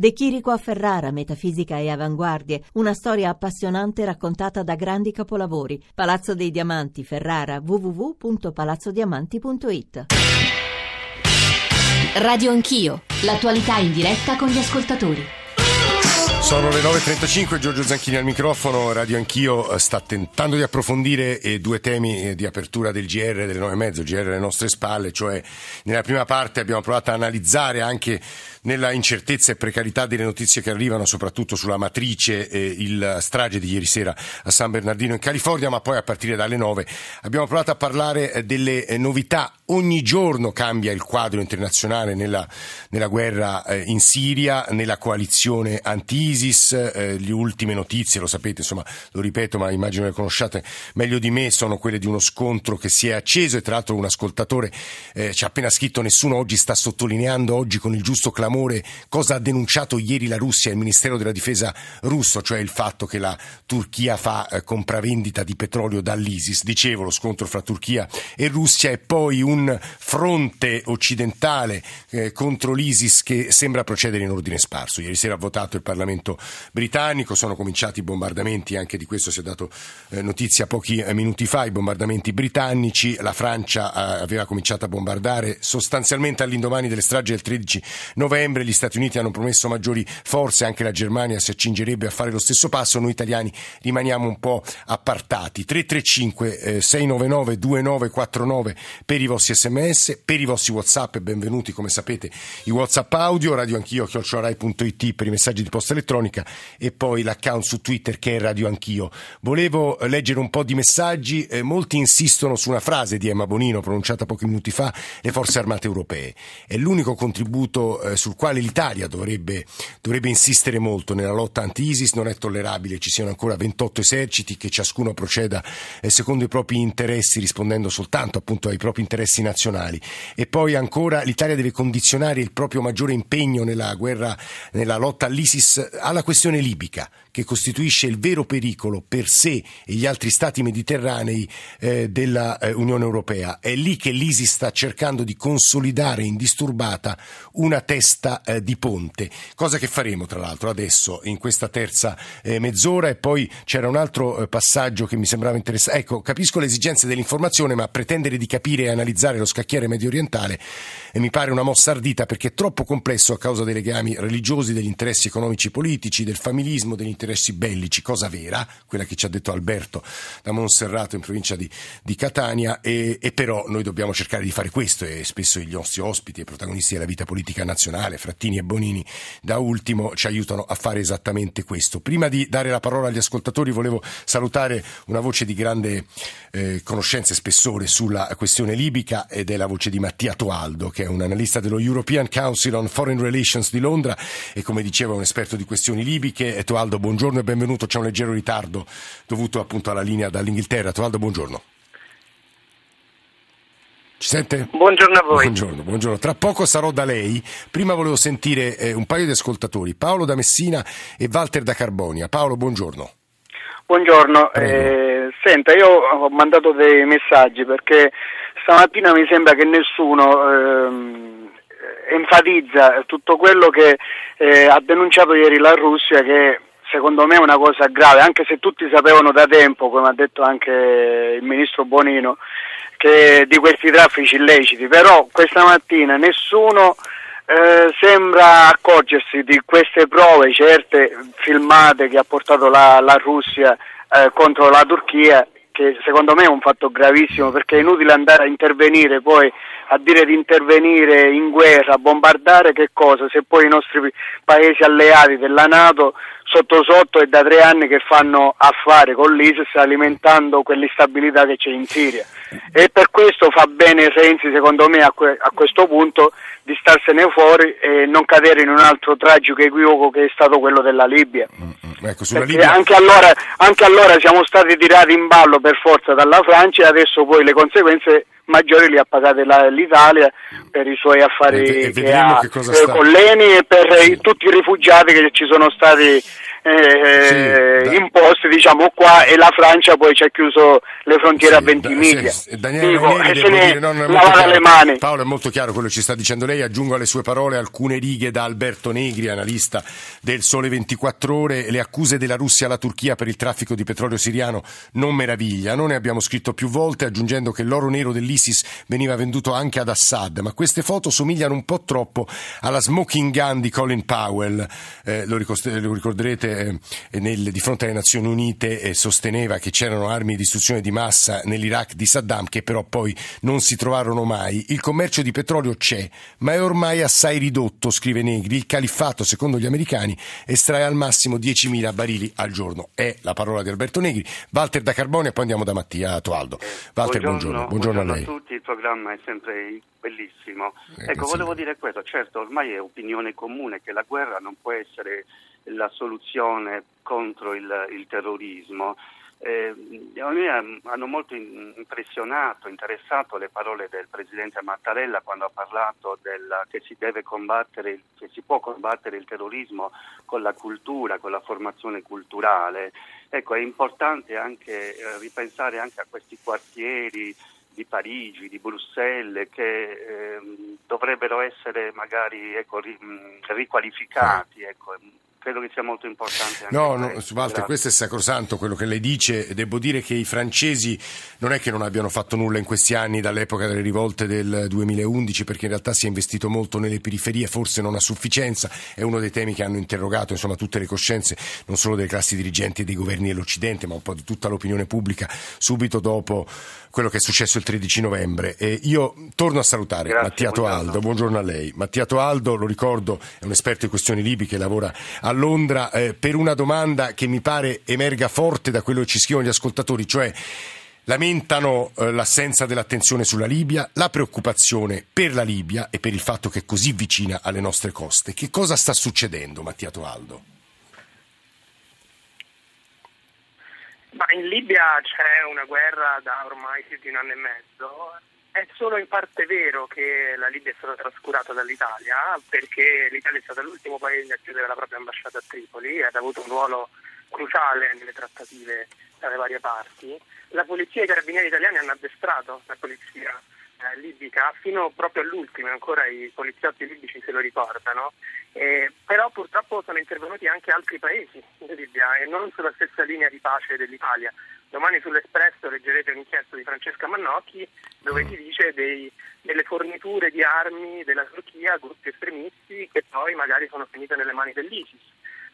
De Chirico a Ferrara, metafisica e avanguardie, una storia appassionante raccontata da grandi capolavori. Palazzo dei Diamanti, Ferrara, www.palazzodiamanti.it. Radio Anch'io, l'attualità in diretta con gli ascoltatori. Sono le 9.35, Giorgio Zanchini al microfono, Radio Anch'io eh, sta tentando di approfondire eh, due temi eh, di apertura del GR delle 9.30, GR alle nostre spalle, cioè nella prima parte abbiamo provato a analizzare anche nella incertezza e precarietà delle notizie che arrivano, soprattutto sulla matrice, eh, il strage di ieri sera a San Bernardino in California, ma poi a partire dalle 9 abbiamo provato a parlare eh, delle eh, novità. Ogni giorno cambia il quadro internazionale nella, nella guerra eh, in Siria, nella coalizione anti-ISIS. Le ultime notizie, lo sapete, insomma, lo ripeto, ma immagino le conosciate meglio di me, sono quelle di uno scontro che si è acceso e tra l'altro un ascoltatore ci ha appena scritto nessuno oggi sta sottolineando oggi con il giusto clamore clamore cosa ha denunciato ieri la Russia il Ministero della Difesa russo, cioè il fatto che la Turchia fa eh, compravendita di petrolio dall'ISIS. Dicevo, lo scontro fra Turchia e Russia e poi un fronte occidentale eh, contro l'ISIS che sembra procedere in ordine sparso. Ieri sera ha votato il Parlamento britannico, sono cominciati i bombardamenti, anche di questo si è dato eh, notizia pochi eh, minuti fa, i bombardamenti britannici, la Francia eh, aveva cominciato a bombardare sostanzialmente all'indomani delle stragi del 13 novembre novembre gli Stati Uniti hanno promesso maggiori forze, anche la Germania si accingerebbe a fare lo stesso passo, noi italiani rimaniamo un po' appartati. 335 eh, 699 2949 per i vostri sms, per i vostri whatsapp e benvenuti come sapete i whatsapp audio, radio anch'io, chiocciolarai.it per i messaggi di posta elettronica e poi l'account su Twitter che è radio anch'io. Volevo leggere un po' di messaggi, eh, molti insistono su una frase di Emma Bonino pronunciata pochi minuti fa, le forze armate europee. È l'unico contributo eh, sul sul quale l'Italia dovrebbe, dovrebbe insistere molto nella lotta anti-ISIS. Non è tollerabile ci siano ancora 28 eserciti, che ciascuno proceda eh, secondo i propri interessi, rispondendo soltanto appunto ai propri interessi nazionali. E poi ancora l'Italia deve condizionare il proprio maggiore impegno nella guerra, nella lotta all'ISIS alla questione libica, che costituisce il vero pericolo per sé e gli altri stati mediterranei eh, dell'Unione eh, Europea. È lì che l'ISIS sta cercando di consolidare indisturbata una testa eh, di ponte, cosa che faremo tra l'altro adesso in questa terza eh, mezz'ora e poi c'era un altro eh, passaggio che mi sembrava interessante. Ecco, capisco le esigenze dell'informazione, ma pretendere di capire e analizzare lo scacchiere medio orientale eh, mi pare una mossa ardita perché è troppo complesso a causa dei legami religiosi, degli interessi economici politici, del familismo, degli interessi bellici, cosa vera, quella che ci ha detto Alberto da Monserrato in provincia di, di Catania, e, e però noi dobbiamo cercare di fare questo e spesso i nostri ospiti e protagonisti della vita politica nazionale Frattini e Bonini da ultimo ci aiutano a fare esattamente questo. Prima di dare la parola agli ascoltatori volevo salutare una voce di grande eh, conoscenza e spessore sulla questione libica ed è la voce di Mattia Toaldo che è un analista dello European Council on Foreign Relations di Londra e come dicevo è un esperto di questioni libiche. Toaldo, buongiorno e benvenuto, c'è un leggero ritardo dovuto appunto alla linea dall'Inghilterra. Toaldo, buongiorno. Ci sente? Buongiorno a voi. Buongiorno, buongiorno. Tra poco sarò da lei. Prima volevo sentire eh, un paio di ascoltatori, Paolo da Messina e Walter da Carbonia. Paolo, buongiorno. Buongiorno. Eh, senta, io ho mandato dei messaggi perché stamattina mi sembra che nessuno ehm, enfatizza tutto quello che eh, ha denunciato ieri la Russia che secondo me è una cosa grave, anche se tutti sapevano da tempo, come ha detto anche il ministro Bonino, che, di questi traffici illeciti, però questa mattina nessuno eh, sembra accorgersi di queste prove certe filmate che ha portato la, la Russia eh, contro la Turchia che secondo me è un fatto gravissimo perché è inutile andare a intervenire poi a dire di intervenire in guerra, a bombardare che cosa se poi i nostri paesi alleati della Nato sotto sotto è da tre anni che fanno affari con l'ISIS alimentando quell'instabilità che c'è in Siria e per questo fa bene Renzi secondo me a, que- a questo punto di starsene fuori e non cadere in un altro tragico equivoco che è stato quello della Libia. Mm-hmm. Ecco, Libia... Anche, allora, anche allora siamo stati tirati in ballo per forza dalla Francia e adesso poi le conseguenze maggiori le ha pagate la, l'Italia per i suoi affari e, e che ha, che eh, con l'ENI e per i, tutti i rifugiati che ci sono stati eh, sì, imposte diciamo qua e la Francia poi ci ha chiuso le frontiere sì, a 20 miglia. Sì, Daniele Dico, Ranieri, se ne dire, no, le mani. Paolo è molto chiaro quello che ci sta dicendo lei, aggiungo alle sue parole alcune righe da Alberto Negri, analista del Sole 24 Ore, le accuse della Russia alla Turchia per il traffico di petrolio siriano non meravigliano, ne abbiamo scritto più volte aggiungendo che l'oro nero dell'ISIS veniva venduto anche ad Assad, ma queste foto somigliano un po' troppo alla smoking gun di Colin Powell, eh, lo, ricorderete eh, nel, di fronte alle Nazioni Unite eh, sosteneva che c'erano armi di distruzione di massa nell'Iraq di Saddam che però poi non si trovarono mai. Il commercio di petrolio c'è, ma è ormai assai ridotto, scrive Negri. Il califfato, secondo gli americani, estrae al massimo 10.000 barili al giorno. È la parola di Alberto Negri. Walter da Carbone e poi andiamo da Mattia Toaldo. Walter, buongiorno. Buongiorno, buongiorno a lei. a tutti, il programma è sempre bellissimo. Eh, ecco, volevo dire questo, certo, ormai è opinione comune che la guerra non può essere la soluzione contro il, il terrorismo. Eh, a me hanno molto impressionato, interessato le parole del Presidente Mattarella quando ha parlato del, che, si che si può combattere il terrorismo con la cultura, con la formazione culturale. Ecco, è importante anche eh, ripensare anche a questi quartieri di Parigi, di Bruxelles, che eh, dovrebbero essere magari ecco, riqualificati. Ecco credo che sia molto importante. no, no Walter, questo è sacrosanto quello che lei dice. Devo dire che i francesi non è che non abbiano fatto nulla in questi anni dall'epoca delle rivolte del 2011, perché in realtà si è investito molto nelle periferie, forse non a sufficienza. È uno dei temi che hanno interrogato insomma, tutte le coscienze, non solo delle classi dirigenti e dei governi dell'Occidente, ma un po' di tutta l'opinione pubblica subito dopo quello che è successo il 13 novembre. E io torno a salutare Grazie, Mattia Toaldo. Buongiorno a lei. Mattia Toaldo, lo ricordo, è un esperto di questioni libiche, lavora a a Londra eh, per una domanda che mi pare emerga forte da quello che ci scrivono gli ascoltatori, cioè lamentano eh, l'assenza dell'attenzione sulla Libia, la preoccupazione per la Libia e per il fatto che è così vicina alle nostre coste. Che cosa sta succedendo, Mattia Toaldo? Ma in Libia c'è una guerra da ormai più di un anno e mezzo è solo in parte vero che la Libia è stata trascurata dall'Italia perché l'Italia è stata l'ultimo paese a chiudere la propria ambasciata a Tripoli e ha avuto un ruolo cruciale nelle trattative tra le varie parti. La polizia e i carabinieri italiani hanno addestrato la polizia eh, libica fino proprio all'ultimo, ancora i poliziotti libici se lo ricordano, eh, però purtroppo sono intervenuti anche altri paesi in Libia e non sulla stessa linea di pace dell'Italia. Domani sull'Espresso leggerete un'inchiesta di Francesca Mannocchi dove si dice dei, delle forniture di armi della Turchia a gruppi estremisti che poi magari sono finite nelle mani dell'ISIS.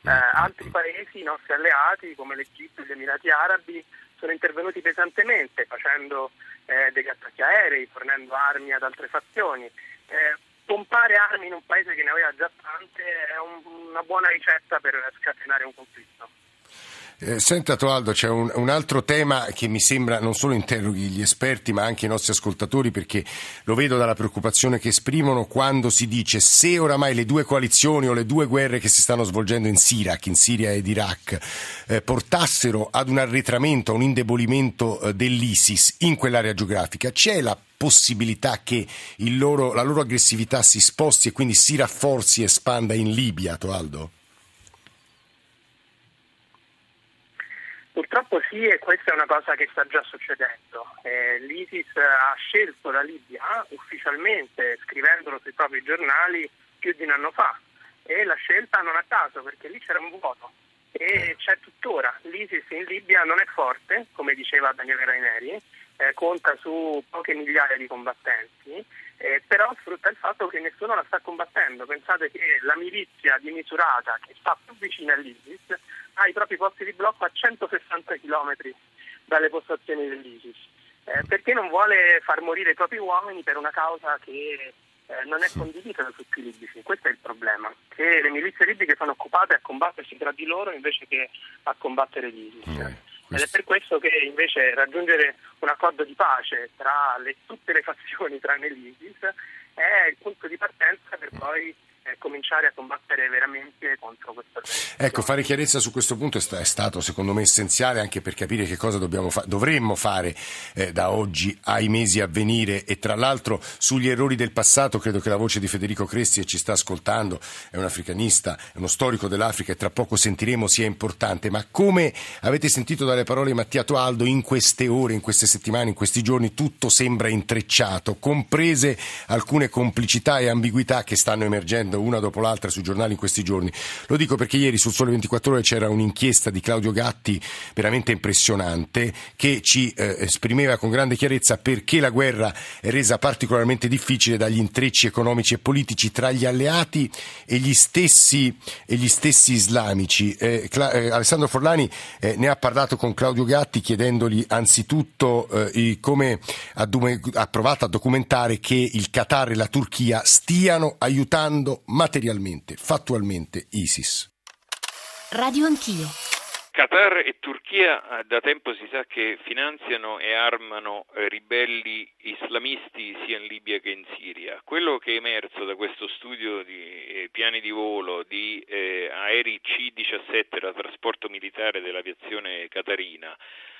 Eh, altri paesi, i nostri alleati come l'Egitto e gli Emirati Arabi, sono intervenuti pesantemente facendo eh, degli attacchi aerei, fornendo armi ad altre fazioni. Eh, pompare armi in un paese che ne aveva già tante è un, una buona ricetta per scatenare un conflitto. Eh, senta Toaldo, c'è un, un, altro tema che mi sembra non solo interroghi gli esperti ma anche i nostri ascoltatori perché lo vedo dalla preoccupazione che esprimono quando si dice se oramai le due coalizioni o le due guerre che si stanno svolgendo in Sirac, in Siria ed Iraq eh, portassero ad un arretramento, a un indebolimento eh, dell'ISIS in quell'area geografica, c'è la possibilità che loro, la loro aggressività si sposti e quindi si rafforzi e espanda in Libia, Toaldo? Purtroppo sì, e questa è una cosa che sta già succedendo. Eh, L'ISIS ha scelto la Libia ufficialmente, scrivendolo sui propri giornali più di un anno fa, e la scelta non a caso perché lì c'era un vuoto e c'è tuttora. L'ISIS in Libia non è forte, come diceva Daniele Raineri, eh, conta su poche migliaia di combattenti, eh, però sfrutta il fatto che nessuno la sta combattendo. Pensate che la milizia di Misurata, che sta più vicina all'ISIS, ha i propri posti di blocco a 160 km dalle postazioni dell'ISIS, eh, perché non vuole far morire i propri uomini per una causa che eh, non è condivisa da tutti i libici. Questo è il problema, che le milizie libiche sono occupate a combattersi tra di loro invece che a combattere l'ISIS. Ed è per questo che invece raggiungere un accordo di pace tra le, tutte le fazioni tranne l'ISIS è il punto di partenza per poi eh, cominciare a combattere veramente contro questo Ecco, fare chiarezza su questo punto è, sta- è, stato secondo me essenziale anche per capire che cosa fa- dovremmo fare eh, da oggi ai mesi a venire. E tra l'altro sugli errori del passato credo che la voce di Federico Cresti che ci sta ascoltando è un africanista, è uno storico dell'Africa e tra poco sentiremo sia importante, ma come avete sentito dalle parole di Mattia Toaldo in queste ore, in queste settimane, in questi giorni tutto sembra intrecciato, comprese alcune complicità e ambiguità che stanno emergendo una dopo l'altra sui giornali in questi giorni. Lo dico perché ieri sul Sole 24 Ore c'era un'inchiesta di Claudio Gatti veramente impressionante che ci eh, esprimeva con grande chiarezza perché la guerra è resa particolarmente difficile dagli intrecci economici e politici tra gli alleati e gli stessi, e gli stessi islamici. Eh, Cla- eh, Alessandro Forlani eh, ne ha parlato con Claudio Gatti chiedendogli anzitutto eh, come ha, ha provato a documentare che il Qatar e la Turchia stiano aiutando materialmente, fattualmente ISIS. Radio Anch'io. Qatar e Turchia eh, da tempo si sa che finanziano e armano eh, ribelli islamisti sia in Libia che in Siria. Quello che è emerso da questo studio di eh, piani di volo di eh, aerei C-17 da trasporto militare dell'aviazione qatarina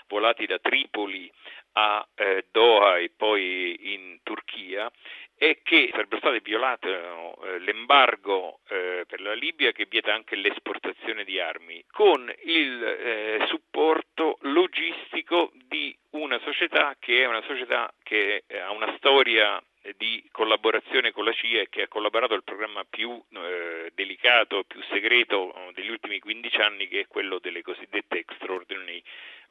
volati da Tripoli a eh, Doha e poi in Turchia è che sarebbe stato violato eh, l'embargo eh, per la Libia che vieta anche l'esportazione di armi con il eh, supporto logistico di una società che è una società che ha una storia di collaborazione con la CIA e che ha collaborato al programma più delicato, più segreto degli ultimi 15 anni che è quello delle cosiddette extraordinary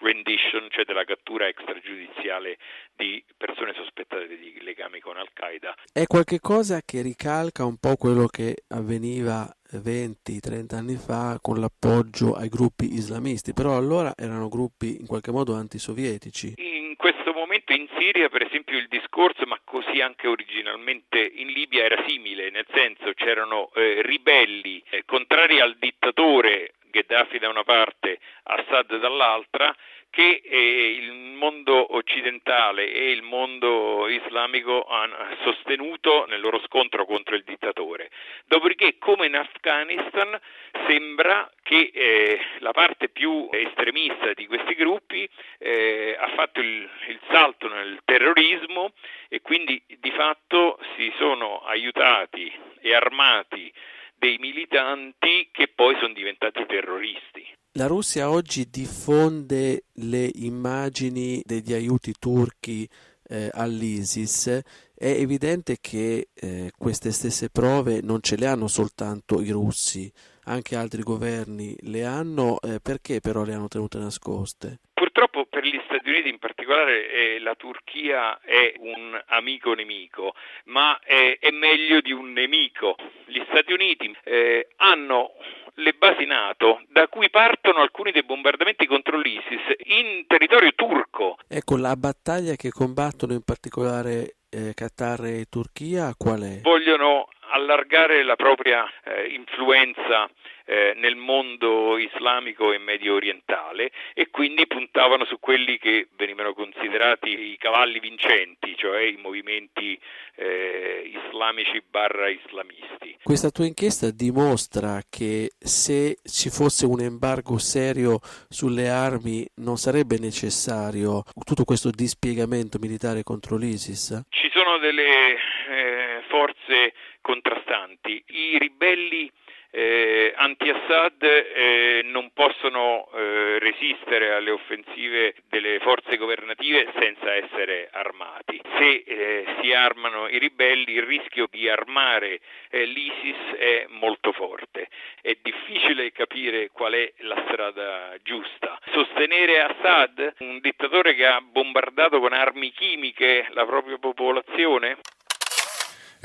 rendition, cioè della cattura extragiudiziale di persone sospettate di legami con Al-Qaeda. È qualcosa che ricalca un po' quello che avveniva 20-30 anni fa con l'appoggio ai gruppi islamisti, però allora erano gruppi in qualche modo antisovietici. In questo momento in Siria, per esempio, il discorso, ma così anche originalmente in Libia, era simile, nel senso c'erano eh, ribelli eh, contrari al dittatore Gheddafi da una parte, Assad dall'altra, che eh, il mondo occidentale e il mondo islamico hanno sostenuto nel loro scontro contro il dittatore. Dopodiché, come in Afghanistan, sembra che eh, la parte più estremista di questi gruppi eh, ha fatto il, il salto nel terrorismo e quindi di fatto si sono aiutati e armati dei militanti che poi sono diventati terroristi. La Russia oggi diffonde le immagini degli aiuti turchi eh, all'ISIS. È evidente che eh, queste stesse prove non ce le hanno soltanto i russi, anche altri governi le hanno, eh, perché però le hanno tenute nascoste? Purtroppo per gli Stati Uniti in particolare eh, la Turchia è un amico nemico, ma è, è, meglio di un nemico. Gli Stati Uniti eh, hanno le basi NATO da cui partono alcuni dei bombardamenti contro l'ISIS in territorio turco. Ecco, la battaglia che combattono in particolare eh, Qatar e Turchia qual è? Vogliono allargare la propria eh, influenza eh, nel mondo islamico e medio orientale e quindi puntavano su quelli che venivano considerati i cavalli vincenti, cioè i movimenti eh, islamici barra islamisti. Questa tua inchiesta dimostra che se ci fosse un embargo serio sulle armi non sarebbe necessario tutto questo dispiegamento militare contro l'ISIS? Ci sono delle eh, forze contrastanti. I ribelli eh, anti-Assad eh, non possono eh, resistere alle offensive delle forze governative senza essere armati. Se eh, si armano i ribelli il rischio di armare eh, l'ISIS è molto forte. È difficile capire qual è la strada giusta. Sostenere Assad, un dittatore che ha bombardato con armi chimiche la propria popolazione?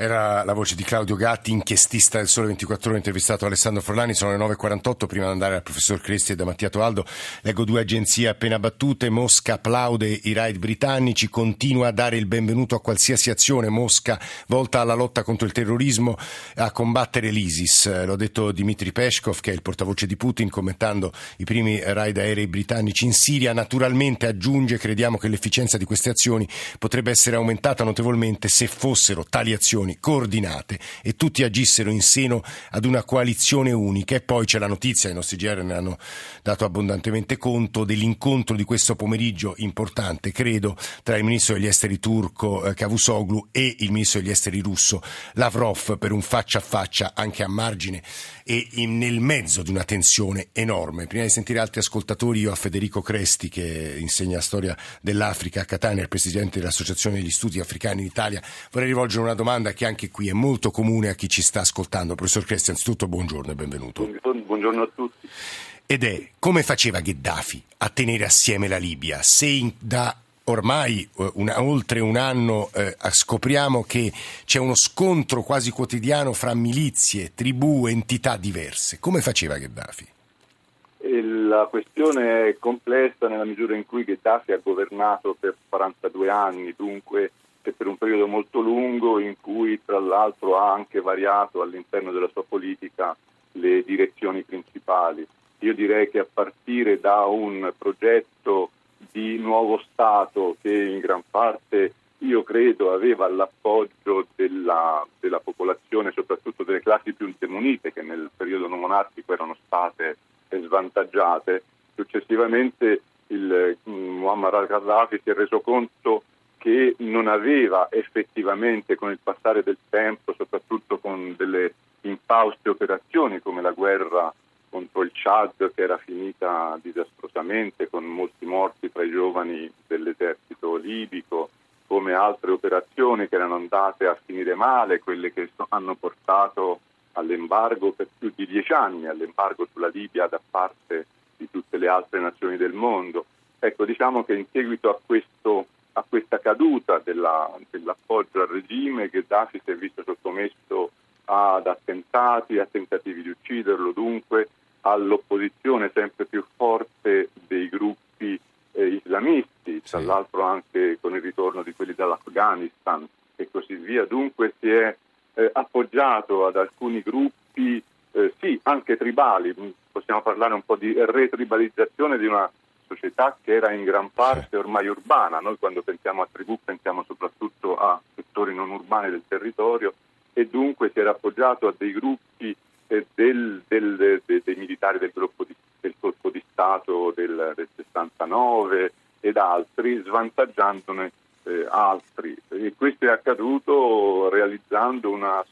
Era la voce di Claudio Gatti, inchiestista del Sole 24 Ore, intervistato Alessandro Forlani. Sono le 9.48. Prima di andare al professor Cresti e da Mattia Toaldo, leggo due agenzie appena battute. Mosca applaude i raid britannici, continua a dare il benvenuto a qualsiasi azione. Mosca volta alla lotta contro il terrorismo, a combattere l'ISIS. L'ho detto Dmitry Peskov, che è il portavoce di Putin, commentando i primi raid aerei britannici in Siria. Naturalmente aggiunge, crediamo che l'efficienza di queste azioni potrebbe essere aumentata notevolmente se fossero tali azioni azioni coordinate e tutti agissero in seno ad una coalizione unica. E poi c'è la notizia, i nostri GR ne hanno dato abbondantemente conto, dell'incontro di questo pomeriggio importante, credo, tra il ministro degli esteri turco eh, Cavusoglu e il ministro degli esteri russo Lavrov per un faccia a faccia anche a margine e in, nel mezzo di una tensione enorme. Prima di sentire altri ascoltatori, io a Federico Cresti, che insegna storia dell'Africa a Catania, il presidente dell'Associazione degli Studi Africani in Italia, vorrei rivolgere una domanda che anche qui è molto comune a chi ci sta ascoltando. Professor Cresti, anzitutto buongiorno e benvenuto. Buongiorno a tutti. Ed è come faceva Gheddafi a tenere assieme la Libia? Se in, da ormai eh, una, oltre un anno eh, scopriamo che c'è uno scontro quasi quotidiano fra milizie, tribù, entità diverse. Come faceva Gheddafi? La questione è complessa nella misura in cui Gheddafi ha governato per 42 anni, dunque per un periodo molto lungo in cui tra l'altro ha anche variato all'interno della sua politica le direzioni principali. Io direi che a partire da un progetto di nuovo Stato che in gran parte io credo aveva l'appoggio della, della popolazione, soprattutto delle classi più demunite che nel periodo monarchico erano state svantaggiate. Successivamente il mm, Muammar al-Gaddafi si è reso conto che non aveva effettivamente con il passare del tempo, soprattutto con delle infauste operazioni come la guerra il Chad che era finita disastrosamente con molti morti tra i giovani dell'esercito libico, come altre operazioni che erano andate a finire male, quelle che hanno portato all'embargo per più di dieci anni, all'embargo sulla Libia da parte di tutte le altre nazioni del mondo. Ecco, diciamo che in seguito a, questo, a questa caduta della, dell'appoggio al regime, Gheddafi si è visto sottomesso ad attentati, a tentativi di ucciderlo, dunque all'opposizione sempre più forte dei gruppi eh, islamisti, tra l'altro anche con il ritorno di quelli dall'Afghanistan e così via. Dunque si è eh, appoggiato ad alcuni gruppi, eh, sì, anche tribali, possiamo parlare un po' di retribalizzazione di una società che era in gran parte ormai urbana. Noi quando pensiamo a tribù pensiamo soprattutto a settori non urbani del territorio e dunque si era appoggiato a dei gruppi del, del, de, dei militari del, di, del, colpo di Stato del, del 69 ed altri, svantaggiandone eh, altri. E questo è accaduto realizzando una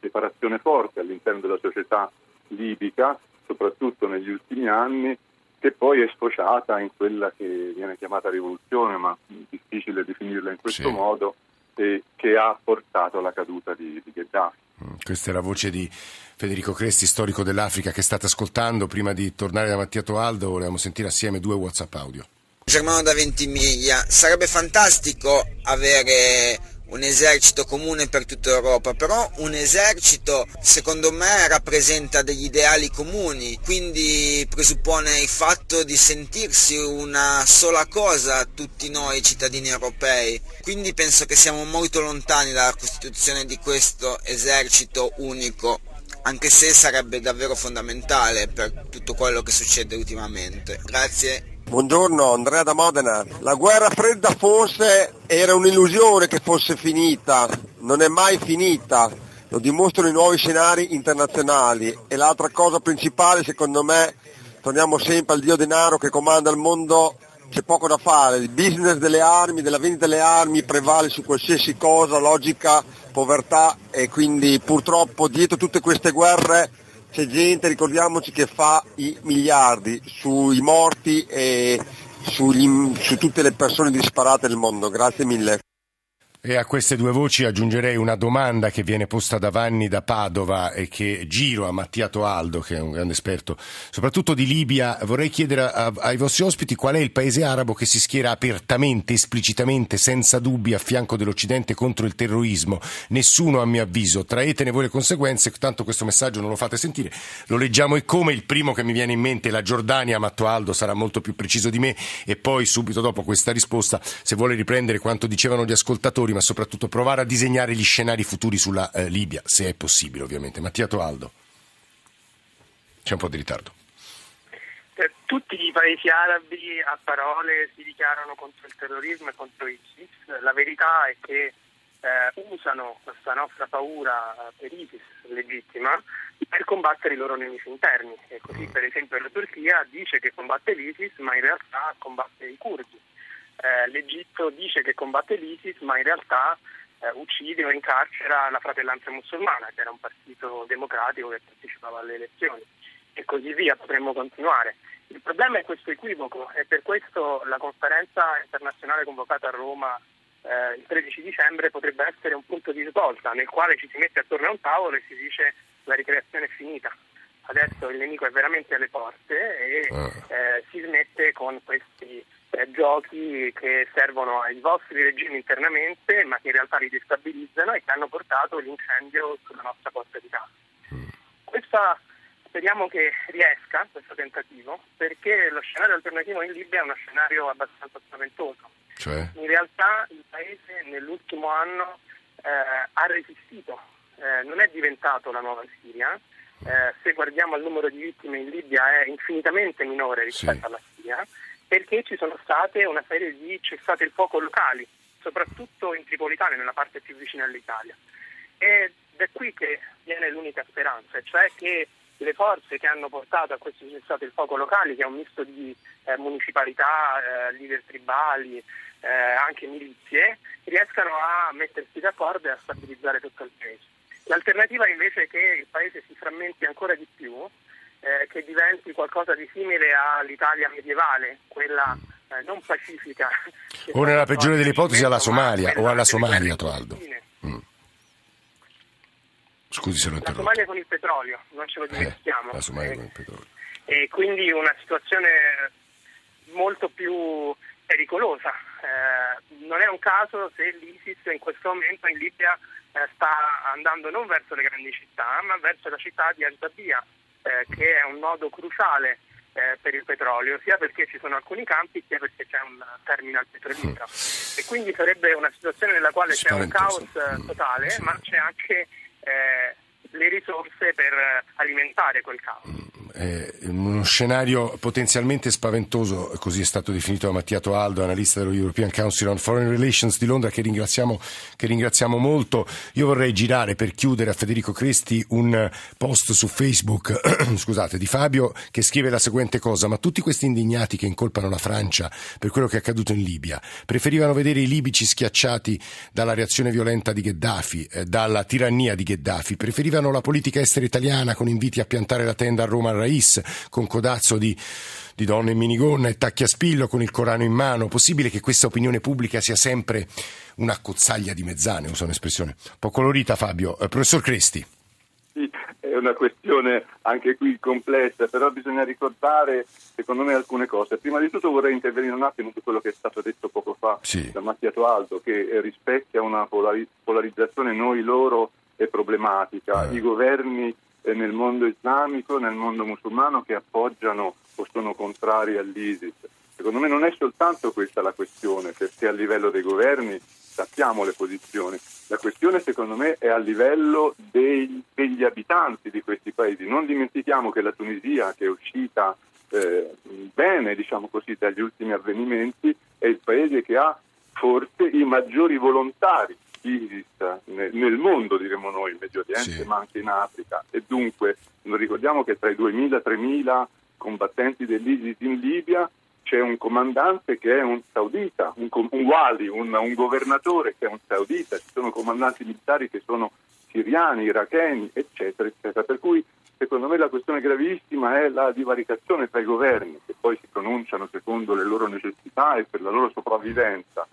separazione forte all'interno della società libica, soprattutto negli ultimi anni, che poi è sfociata in quella che viene chiamata rivoluzione, ma difficile definirla in questo sì. modo, e che ha portato alla caduta di, di Gheddafi. Mm, questa è la voce di Federico Cresti, storico dell'Africa, che state ascoltando. Prima di tornare da Mattia Toaldo, volevamo sentire assieme due WhatsApp audio. Germano da Ventimiglia, sarebbe fantastico avere un esercito comune per tutta Europa, però un esercito secondo me rappresenta degli ideali comuni, quindi presuppone il fatto di sentirsi una sola cosa tutti noi cittadini europei, quindi penso che siamo molto lontani dalla costituzione di questo esercito unico anche se sarebbe davvero fondamentale per tutto quello che succede ultimamente. Grazie. Buongiorno, Andrea da Modena. La guerra fredda forse era un'illusione che fosse finita, non è mai finita, lo dimostrano i nuovi scenari internazionali. E l'altra cosa principale secondo me, torniamo sempre al dio denaro che comanda il mondo, c'è poco da fare, il business delle armi, della vendita delle armi prevale su qualsiasi cosa, logica, povertà. E quindi purtroppo dietro tutte queste guerre c'è gente, ricordiamoci, che fa i miliardi sui morti e sugli, su tutte le persone disparate del mondo. Grazie mille. E a queste due voci aggiungerei una domanda che viene posta da Vanni da Padova e che giro a Mattia Toaldo, che è un grande esperto, soprattutto di Libia. Vorrei chiedere a, ai vostri ospiti qual è il paese arabo che si schiera apertamente, esplicitamente, senza dubbi a fianco dell'Occidente contro il terrorismo. Nessuno, a mio avviso. Traetene voi le conseguenze, tanto questo messaggio non lo fate sentire. Lo leggiamo e come il primo che mi viene in mente è la Giordania, ma Toaldo sarà molto più preciso di me e poi subito dopo questa risposta, se vuole riprendere quanto dicevano gli ascoltatori, ma soprattutto provare a disegnare gli scenari futuri sulla eh, Libia, se è possibile ovviamente. Mattia Toaldo. C'è un po' di ritardo. Tutti i paesi arabi a parole si dichiarano contro il terrorismo e contro ISIS. La verità è che eh, usano questa nostra paura per ISIS legittima per combattere i loro nemici interni. E così per esempio la Turchia dice che combatte l'ISIS ma in realtà combatte i curdi. Eh, L'Egitto dice che combatte l'ISIS ma in realtà eh, uccide o incarcera la fratellanza musulmana che era un partito democratico che partecipava alle elezioni e così via, potremmo continuare. Il problema è questo equivoco e per questo la conferenza internazionale convocata a Roma eh, il 13 dicembre potrebbe essere un punto di svolta nel quale ci si mette attorno a un tavolo e si dice la ricreazione è finita. Adesso il nemico è veramente alle porte e ah. eh, si smette con questi eh, giochi che servono ai vostri regimi internamente ma che in realtà li destabilizzano e che hanno portato l'incendio sulla nostra porta di casa. Mm. Questa, speriamo che riesca questo tentativo perché lo scenario alternativo in Libia è uno scenario abbastanza spaventoso cioè? In realtà il Paese nell'ultimo anno eh, ha resistito, eh, non è diventato la nuova Siria. Eh, se guardiamo il numero di vittime in Libia è infinitamente minore rispetto sì. alla Siria, perché ci sono state una serie di cessate il fuoco locali, soprattutto in Tripolitane, nella parte più vicina all'Italia. Ed è qui che viene l'unica speranza, cioè che le forze che hanno portato a questo cessate il fuoco locali, che è un misto di eh, municipalità, eh, leader tribali, eh, anche milizie, riescano a mettersi d'accordo e a stabilizzare tutto il paese. L'alternativa invece è che il paese si frammenti ancora di più, eh, che diventi qualcosa di simile all'Italia medievale, quella eh, non pacifica. O nella peggiore delle ipotesi alla Somalia, o alla Somalia, Toaldo. Mm. Scusi se lo interrompo. La Somalia con il petrolio, non ce lo eh, dimentichiamo. la Somalia con il petrolio. E quindi una situazione molto più pericolosa. Eh, non è un caso se l'ISIS in questo momento in Libia eh, sta andando non verso le grandi città, ma verso la città di Al-Zabia, eh, che è un nodo cruciale eh, per il petrolio, sia perché ci sono alcuni campi sia perché c'è un terminal petrolifero. Mm. E quindi sarebbe una situazione nella quale c'è un caos eh, totale, sì. ma c'è anche eh, le risorse per alimentare quel caos. Eh, uno scenario potenzialmente spaventoso, così è stato definito da Mattia Toaldo, analista dello European Council on Foreign Relations di Londra, che ringraziamo, che ringraziamo molto. Io vorrei girare per chiudere a Federico Cresti un post su Facebook scusate, di Fabio che scrive la seguente cosa, ma tutti questi indignati che incolpano la Francia per quello che è accaduto in Libia, preferivano vedere i libici schiacciati dalla reazione violenta di Gheddafi, eh, dalla tirannia di Gheddafi, preferivano la politica estera italiana con inviti a piantare la tenda a Roma al Rais con codazzo di, di donne in minigonna e tacchi a spillo con il Corano in mano. Possibile che questa opinione pubblica sia sempre una cozzaglia di mezzane, uso un'espressione un po' colorita Fabio. Eh, professor Cresti. Sì, è una questione anche qui complessa, però bisogna ricordare secondo me alcune cose. Prima di tutto vorrei intervenire un attimo su quello che è stato detto poco fa sì. da Mattia Toaldo, che rispecchia una polarizzazione noi-loro è problematica. Eh. I governi nel mondo islamico, nel mondo musulmano che appoggiano o sono contrari all'ISIS. Secondo me non è soltanto questa la questione, perché a livello dei governi sappiamo le posizioni. La questione secondo me è a livello dei, degli abitanti di questi paesi. Non dimentichiamo che la Tunisia, che è uscita eh, bene diciamo così, dagli ultimi avvenimenti, è il paese che ha forse i maggiori volontari ISIS nel mondo, diremmo noi, in Medio Oriente, sì. ma anche in Africa. E dunque non ricordiamo che tra i 2.000 e 3.000 combattenti dell'ISIS in Libia c'è un comandante che è un saudita, un, un wali, un, un, governatore che è un saudita, ci sono comandanti militari che sono siriani, iracheni, eccetera, eccetera. Per cui secondo me la questione gravissima è la divaricazione tra i governi, che poi si pronunciano secondo le loro necessità e per la loro sopravvivenza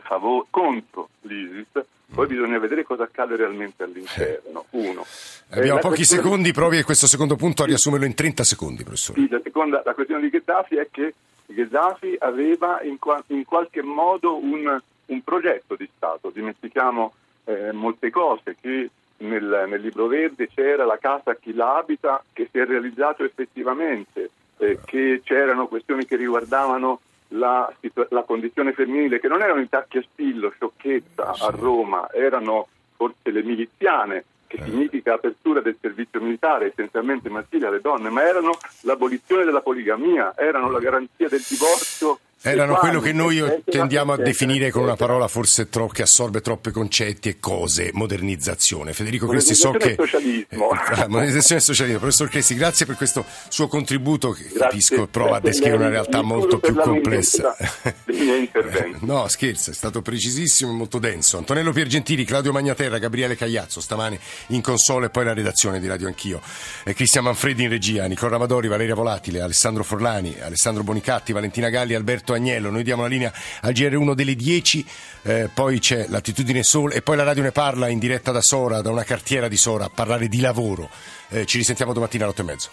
favore, contro l'ISIS, poi bisogna vedere cosa accade realmente all'interno. Uno. Abbiamo eh, pochi questione... secondi, provi a questo secondo punto a riassumerlo in 30 secondi, professore. Sì, la seconda, la questione di Gheddafi è che Gheddafi aveva in, in qualche modo un, un, progetto di Stato. Dimentichiamo eh, molte cose, che nel, nel, libro verde c'era la casa a chi la abita che si è realizzato effettivamente, eh, che c'erano questioni che riguardavano la, la, condizione femminile, che non erano i tacchi a spillo, sciocchezza a Roma, erano forse le miliziane, che eh. significa apertura del servizio militare essenzialmente maschile alle donne, ma erano l'abolizione della poligamia, erano la garanzia del divorzio Erano quello che noi tendiamo a definire con una parola forse tro- che assorbe troppi concetti e cose, modernizzazione. Federico Cresti so che... Socialismo. Eh, modernizzazione e socialismo. Professor Cresti, grazie per questo suo contributo che grazie, capisco prova a descrivere una realtà molto più complessa. no, scherzo, è stato precisissimo e molto denso. Antonello Piergentili, Claudio Magnaterra, Gabriele Cagliazzo, stamane in console e poi la redazione di Radio Anch'io. Cristian Manfredi in regia, Nicola Ramadori, Valeria Volatile, Alessandro Forlani, Alessandro Bonicatti, Valentina Galli, Alberto Agnello. Noi diamo la linea al GR1 delle 10, eh, poi c'è l'attitudine Sol e poi la radio ne parla in diretta da Sora, da una cartiera di Sora, a parlare di lavoro. Eh, ci risentiamo domattina alle 8 e mezzo.